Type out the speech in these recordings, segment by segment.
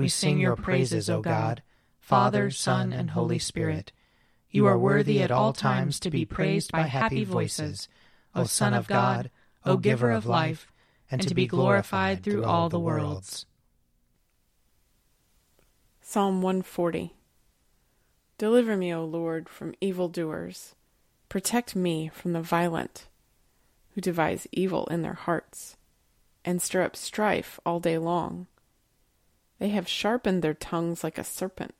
we sing your praises, O God, Father, Son, and Holy Spirit. You are worthy at all times to be praised by happy voices, O Son of God, O Giver of life, and to be glorified through all the worlds. Psalm 140 Deliver me, O Lord, from evildoers. Protect me from the violent, who devise evil in their hearts, and stir up strife all day long. They have sharpened their tongues like a serpent.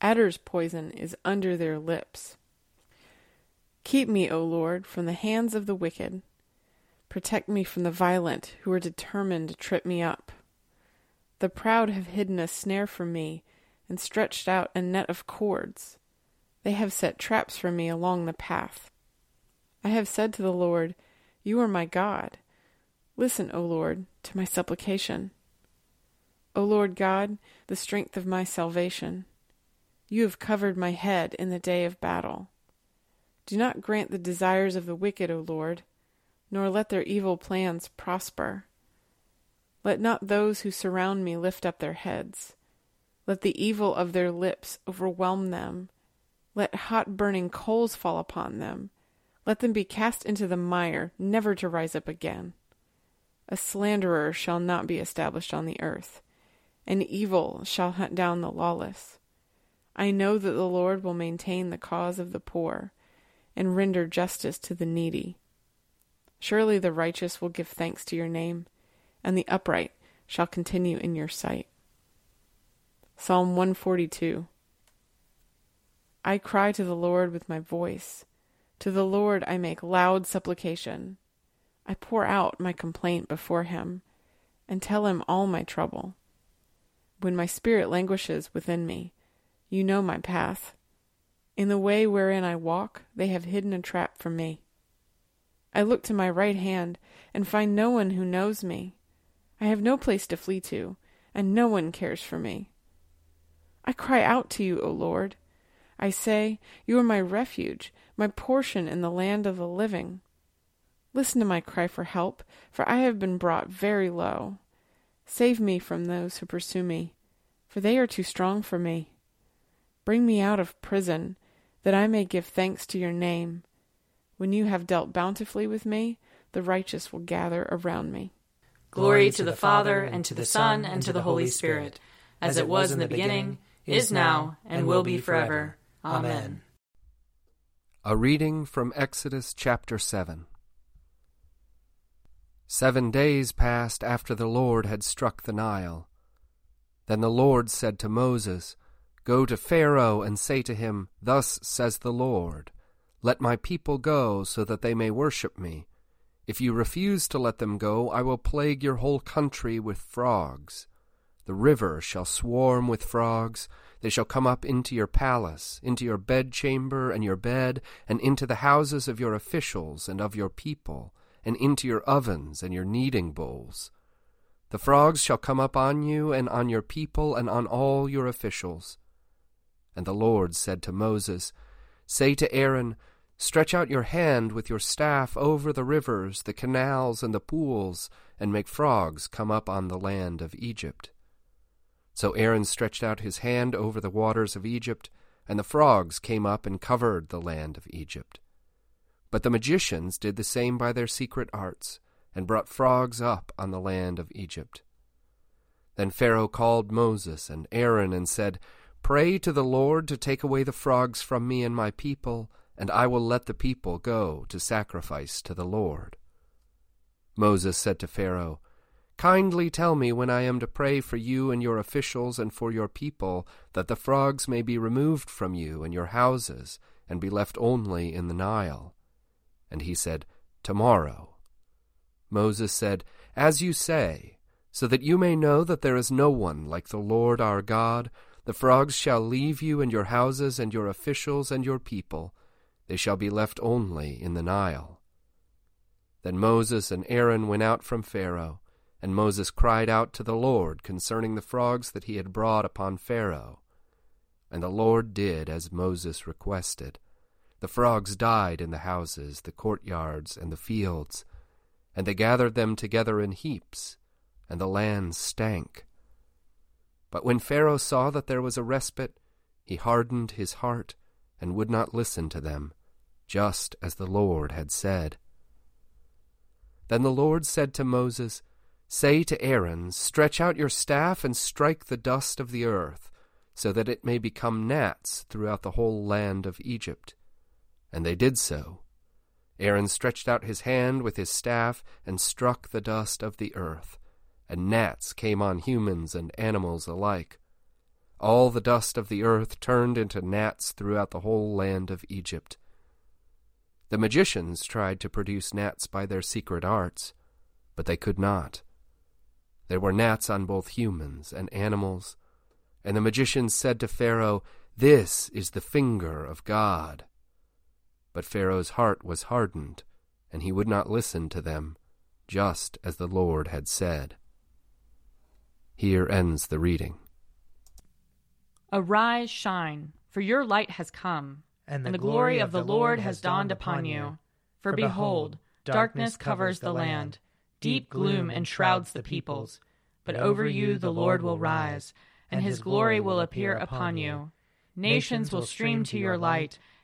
Adder's poison is under their lips. Keep me, O Lord, from the hands of the wicked. Protect me from the violent, who are determined to trip me up. The proud have hidden a snare for me and stretched out a net of cords. They have set traps for me along the path. I have said to the Lord, You are my God. Listen, O Lord, to my supplication. O Lord God, the strength of my salvation. You have covered my head in the day of battle. Do not grant the desires of the wicked, O Lord, nor let their evil plans prosper. Let not those who surround me lift up their heads. Let the evil of their lips overwhelm them. Let hot burning coals fall upon them. Let them be cast into the mire, never to rise up again. A slanderer shall not be established on the earth, and evil shall hunt down the lawless. I know that the Lord will maintain the cause of the poor, and render justice to the needy. Surely the righteous will give thanks to your name and the upright shall continue in your sight. Psalm 142 I cry to the Lord with my voice. To the Lord I make loud supplication. I pour out my complaint before him and tell him all my trouble. When my spirit languishes within me, you know my path. In the way wherein I walk, they have hidden a trap for me. I look to my right hand and find no one who knows me. I have no place to flee to, and no one cares for me. I cry out to you, O Lord. I say, You are my refuge, my portion in the land of the living. Listen to my cry for help, for I have been brought very low. Save me from those who pursue me, for they are too strong for me. Bring me out of prison, that I may give thanks to your name. When you have dealt bountifully with me, the righteous will gather around me. Glory to the Father, and to the Son, and to the Holy Spirit, as it was in the beginning, is now, and will be forever. Amen. A reading from Exodus chapter 7. Seven days passed after the Lord had struck the Nile. Then the Lord said to Moses, Go to Pharaoh and say to him, Thus says the Lord, Let my people go, so that they may worship me. If you refuse to let them go, I will plague your whole country with frogs. The river shall swarm with frogs. They shall come up into your palace, into your bedchamber and your bed, and into the houses of your officials and of your people, and into your ovens and your kneading bowls. The frogs shall come up on you and on your people and on all your officials. And the Lord said to Moses, Say to Aaron, Stretch out your hand with your staff over the rivers, the canals, and the pools, and make frogs come up on the land of Egypt. So Aaron stretched out his hand over the waters of Egypt, and the frogs came up and covered the land of Egypt. But the magicians did the same by their secret arts, and brought frogs up on the land of Egypt. Then Pharaoh called Moses and Aaron and said, Pray to the Lord to take away the frogs from me and my people, and I will let the people go to sacrifice to the Lord. Moses said to Pharaoh, Kindly tell me when I am to pray for you and your officials and for your people, that the frogs may be removed from you and your houses, and be left only in the Nile. And he said, Tomorrow. Moses said, As you say, so that you may know that there is no one like the Lord our God, the frogs shall leave you and your houses and your officials and your people. They shall be left only in the Nile. Then Moses and Aaron went out from Pharaoh, and Moses cried out to the Lord concerning the frogs that he had brought upon Pharaoh. And the Lord did as Moses requested. The frogs died in the houses, the courtyards, and the fields, and they gathered them together in heaps, and the land stank. But when Pharaoh saw that there was a respite, he hardened his heart and would not listen to them, just as the Lord had said. Then the Lord said to Moses, Say to Aaron, Stretch out your staff and strike the dust of the earth, so that it may become gnats throughout the whole land of Egypt. And they did so. Aaron stretched out his hand with his staff and struck the dust of the earth and gnats came on humans and animals alike. All the dust of the earth turned into gnats throughout the whole land of Egypt. The magicians tried to produce gnats by their secret arts, but they could not. There were gnats on both humans and animals, and the magicians said to Pharaoh, This is the finger of God. But Pharaoh's heart was hardened, and he would not listen to them, just as the Lord had said. Here ends the reading. Arise, shine, for your light has come, and the, and the glory of the Lord has dawned upon you. For behold, darkness covers the land, deep gloom enshrouds the peoples. But over you the Lord will rise, and his glory will appear upon you. Nations will stream to your light,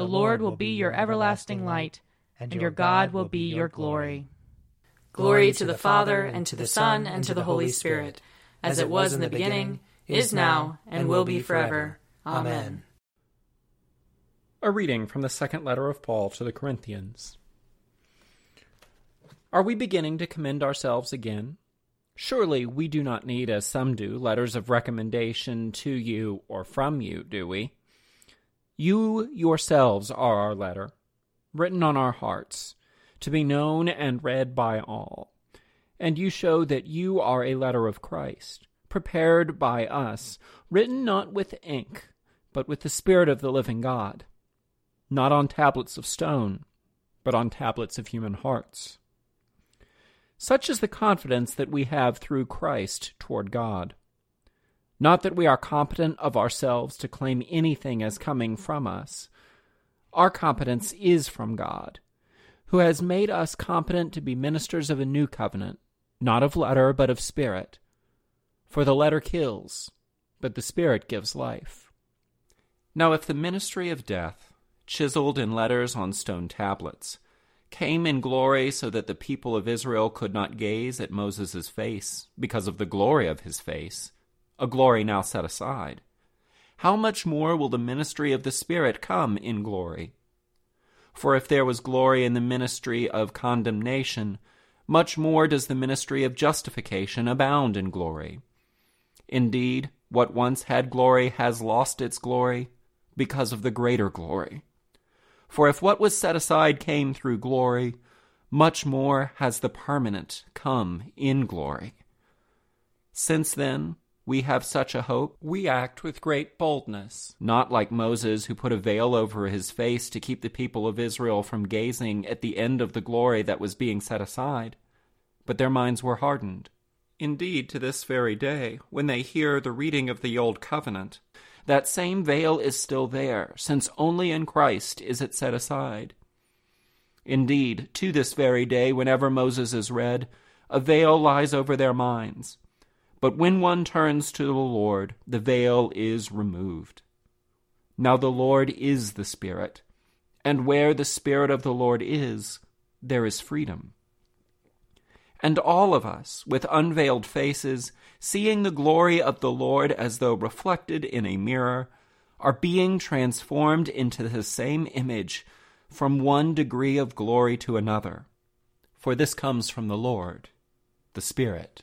The Lord will be your everlasting light, and your God will be your glory. Glory to the Father, and to the Son, and to the Holy Spirit, as it was in the beginning, is now, and will be forever. Amen. A reading from the second letter of Paul to the Corinthians. Are we beginning to commend ourselves again? Surely we do not need, as some do, letters of recommendation to you or from you, do we? You yourselves are our letter, written on our hearts to be known and read by all. And you show that you are a letter of Christ, prepared by us, written not with ink, but with the Spirit of the living God, not on tablets of stone, but on tablets of human hearts. Such is the confidence that we have through Christ toward God. Not that we are competent of ourselves to claim anything as coming from us. Our competence is from God who has made us competent to be ministers of a new covenant, not of letter, but of spirit. For the letter kills, but the spirit gives life. Now, if the ministry of death, chiseled in letters on stone tablets, came in glory so that the people of Israel could not gaze at Moses' face because of the glory of his face, a glory now set aside, how much more will the ministry of the Spirit come in glory? For if there was glory in the ministry of condemnation, much more does the ministry of justification abound in glory. Indeed, what once had glory has lost its glory, because of the greater glory. For if what was set aside came through glory, much more has the permanent come in glory. Since then, we have such a hope, we act with great boldness, not like Moses, who put a veil over his face to keep the people of Israel from gazing at the end of the glory that was being set aside. But their minds were hardened. Indeed, to this very day, when they hear the reading of the Old Covenant, that same veil is still there, since only in Christ is it set aside. Indeed, to this very day, whenever Moses is read, a veil lies over their minds but when one turns to the Lord, the veil is removed. Now the Lord is the Spirit, and where the Spirit of the Lord is, there is freedom. And all of us, with unveiled faces, seeing the glory of the Lord as though reflected in a mirror, are being transformed into the same image from one degree of glory to another. For this comes from the Lord, the Spirit.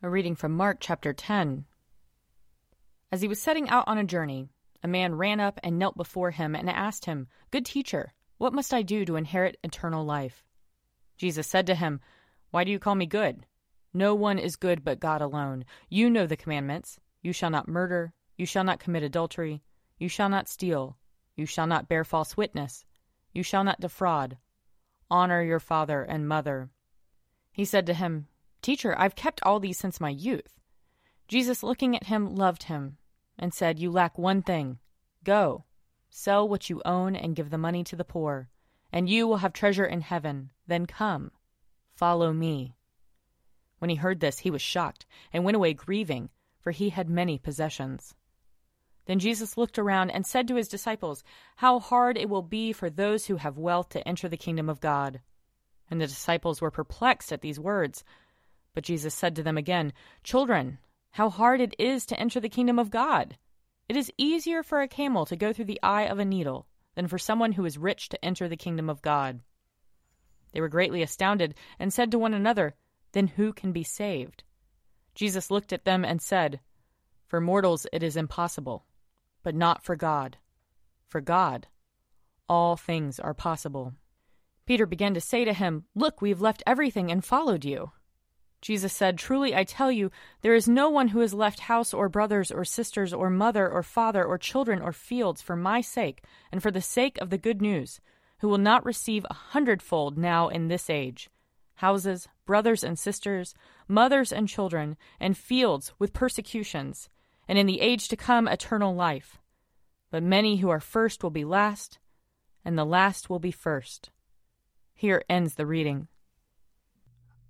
A reading from Mark chapter 10. As he was setting out on a journey, a man ran up and knelt before him and asked him, Good teacher, what must I do to inherit eternal life? Jesus said to him, Why do you call me good? No one is good but God alone. You know the commandments. You shall not murder. You shall not commit adultery. You shall not steal. You shall not bear false witness. You shall not defraud. Honor your father and mother. He said to him, Teacher, I've kept all these since my youth. Jesus, looking at him, loved him, and said, You lack one thing. Go, sell what you own, and give the money to the poor, and you will have treasure in heaven. Then come, follow me. When he heard this, he was shocked, and went away grieving, for he had many possessions. Then Jesus looked around and said to his disciples, How hard it will be for those who have wealth to enter the kingdom of God. And the disciples were perplexed at these words. But Jesus said to them again, Children, how hard it is to enter the kingdom of God! It is easier for a camel to go through the eye of a needle than for someone who is rich to enter the kingdom of God. They were greatly astounded and said to one another, Then who can be saved? Jesus looked at them and said, For mortals it is impossible, but not for God. For God, all things are possible. Peter began to say to him, Look, we have left everything and followed you. Jesus said, Truly I tell you, there is no one who has left house or brothers or sisters or mother or father or children or fields for my sake and for the sake of the good news, who will not receive a hundredfold now in this age houses, brothers and sisters, mothers and children, and fields with persecutions, and in the age to come eternal life. But many who are first will be last, and the last will be first. Here ends the reading.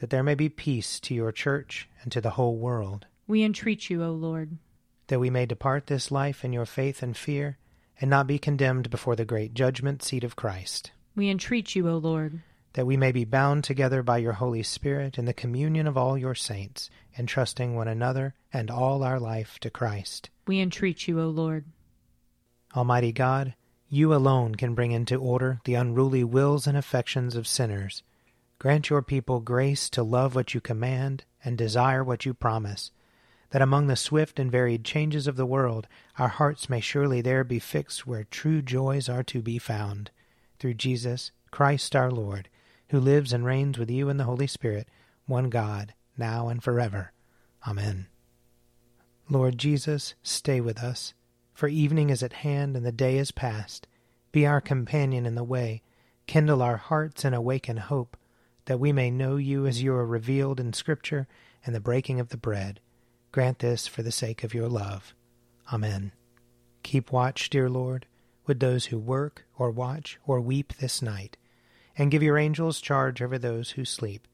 That there may be peace to your church and to the whole world. We entreat you, O Lord. That we may depart this life in your faith and fear, and not be condemned before the great judgment seat of Christ. We entreat you, O Lord. That we may be bound together by your Holy Spirit in the communion of all your saints, entrusting one another and all our life to Christ. We entreat you, O Lord. Almighty God, you alone can bring into order the unruly wills and affections of sinners. Grant your people grace to love what you command and desire what you promise, that among the swift and varied changes of the world our hearts may surely there be fixed where true joys are to be found. Through Jesus Christ our Lord, who lives and reigns with you in the Holy Spirit, one God, now and forever. Amen. Lord Jesus, stay with us for evening is at hand and the day is past. Be our companion in the way, kindle our hearts and awaken hope, that we may know you as you are revealed in Scripture and the breaking of the bread. Grant this for the sake of your love. Amen. Keep watch, dear Lord, with those who work or watch or weep this night, and give your angels charge over those who sleep.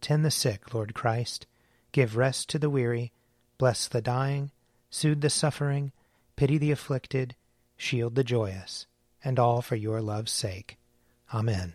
Tend the sick, Lord Christ. Give rest to the weary. Bless the dying. Soothe the suffering pity the afflicted, shield the joyous, and all for your love's sake. Amen.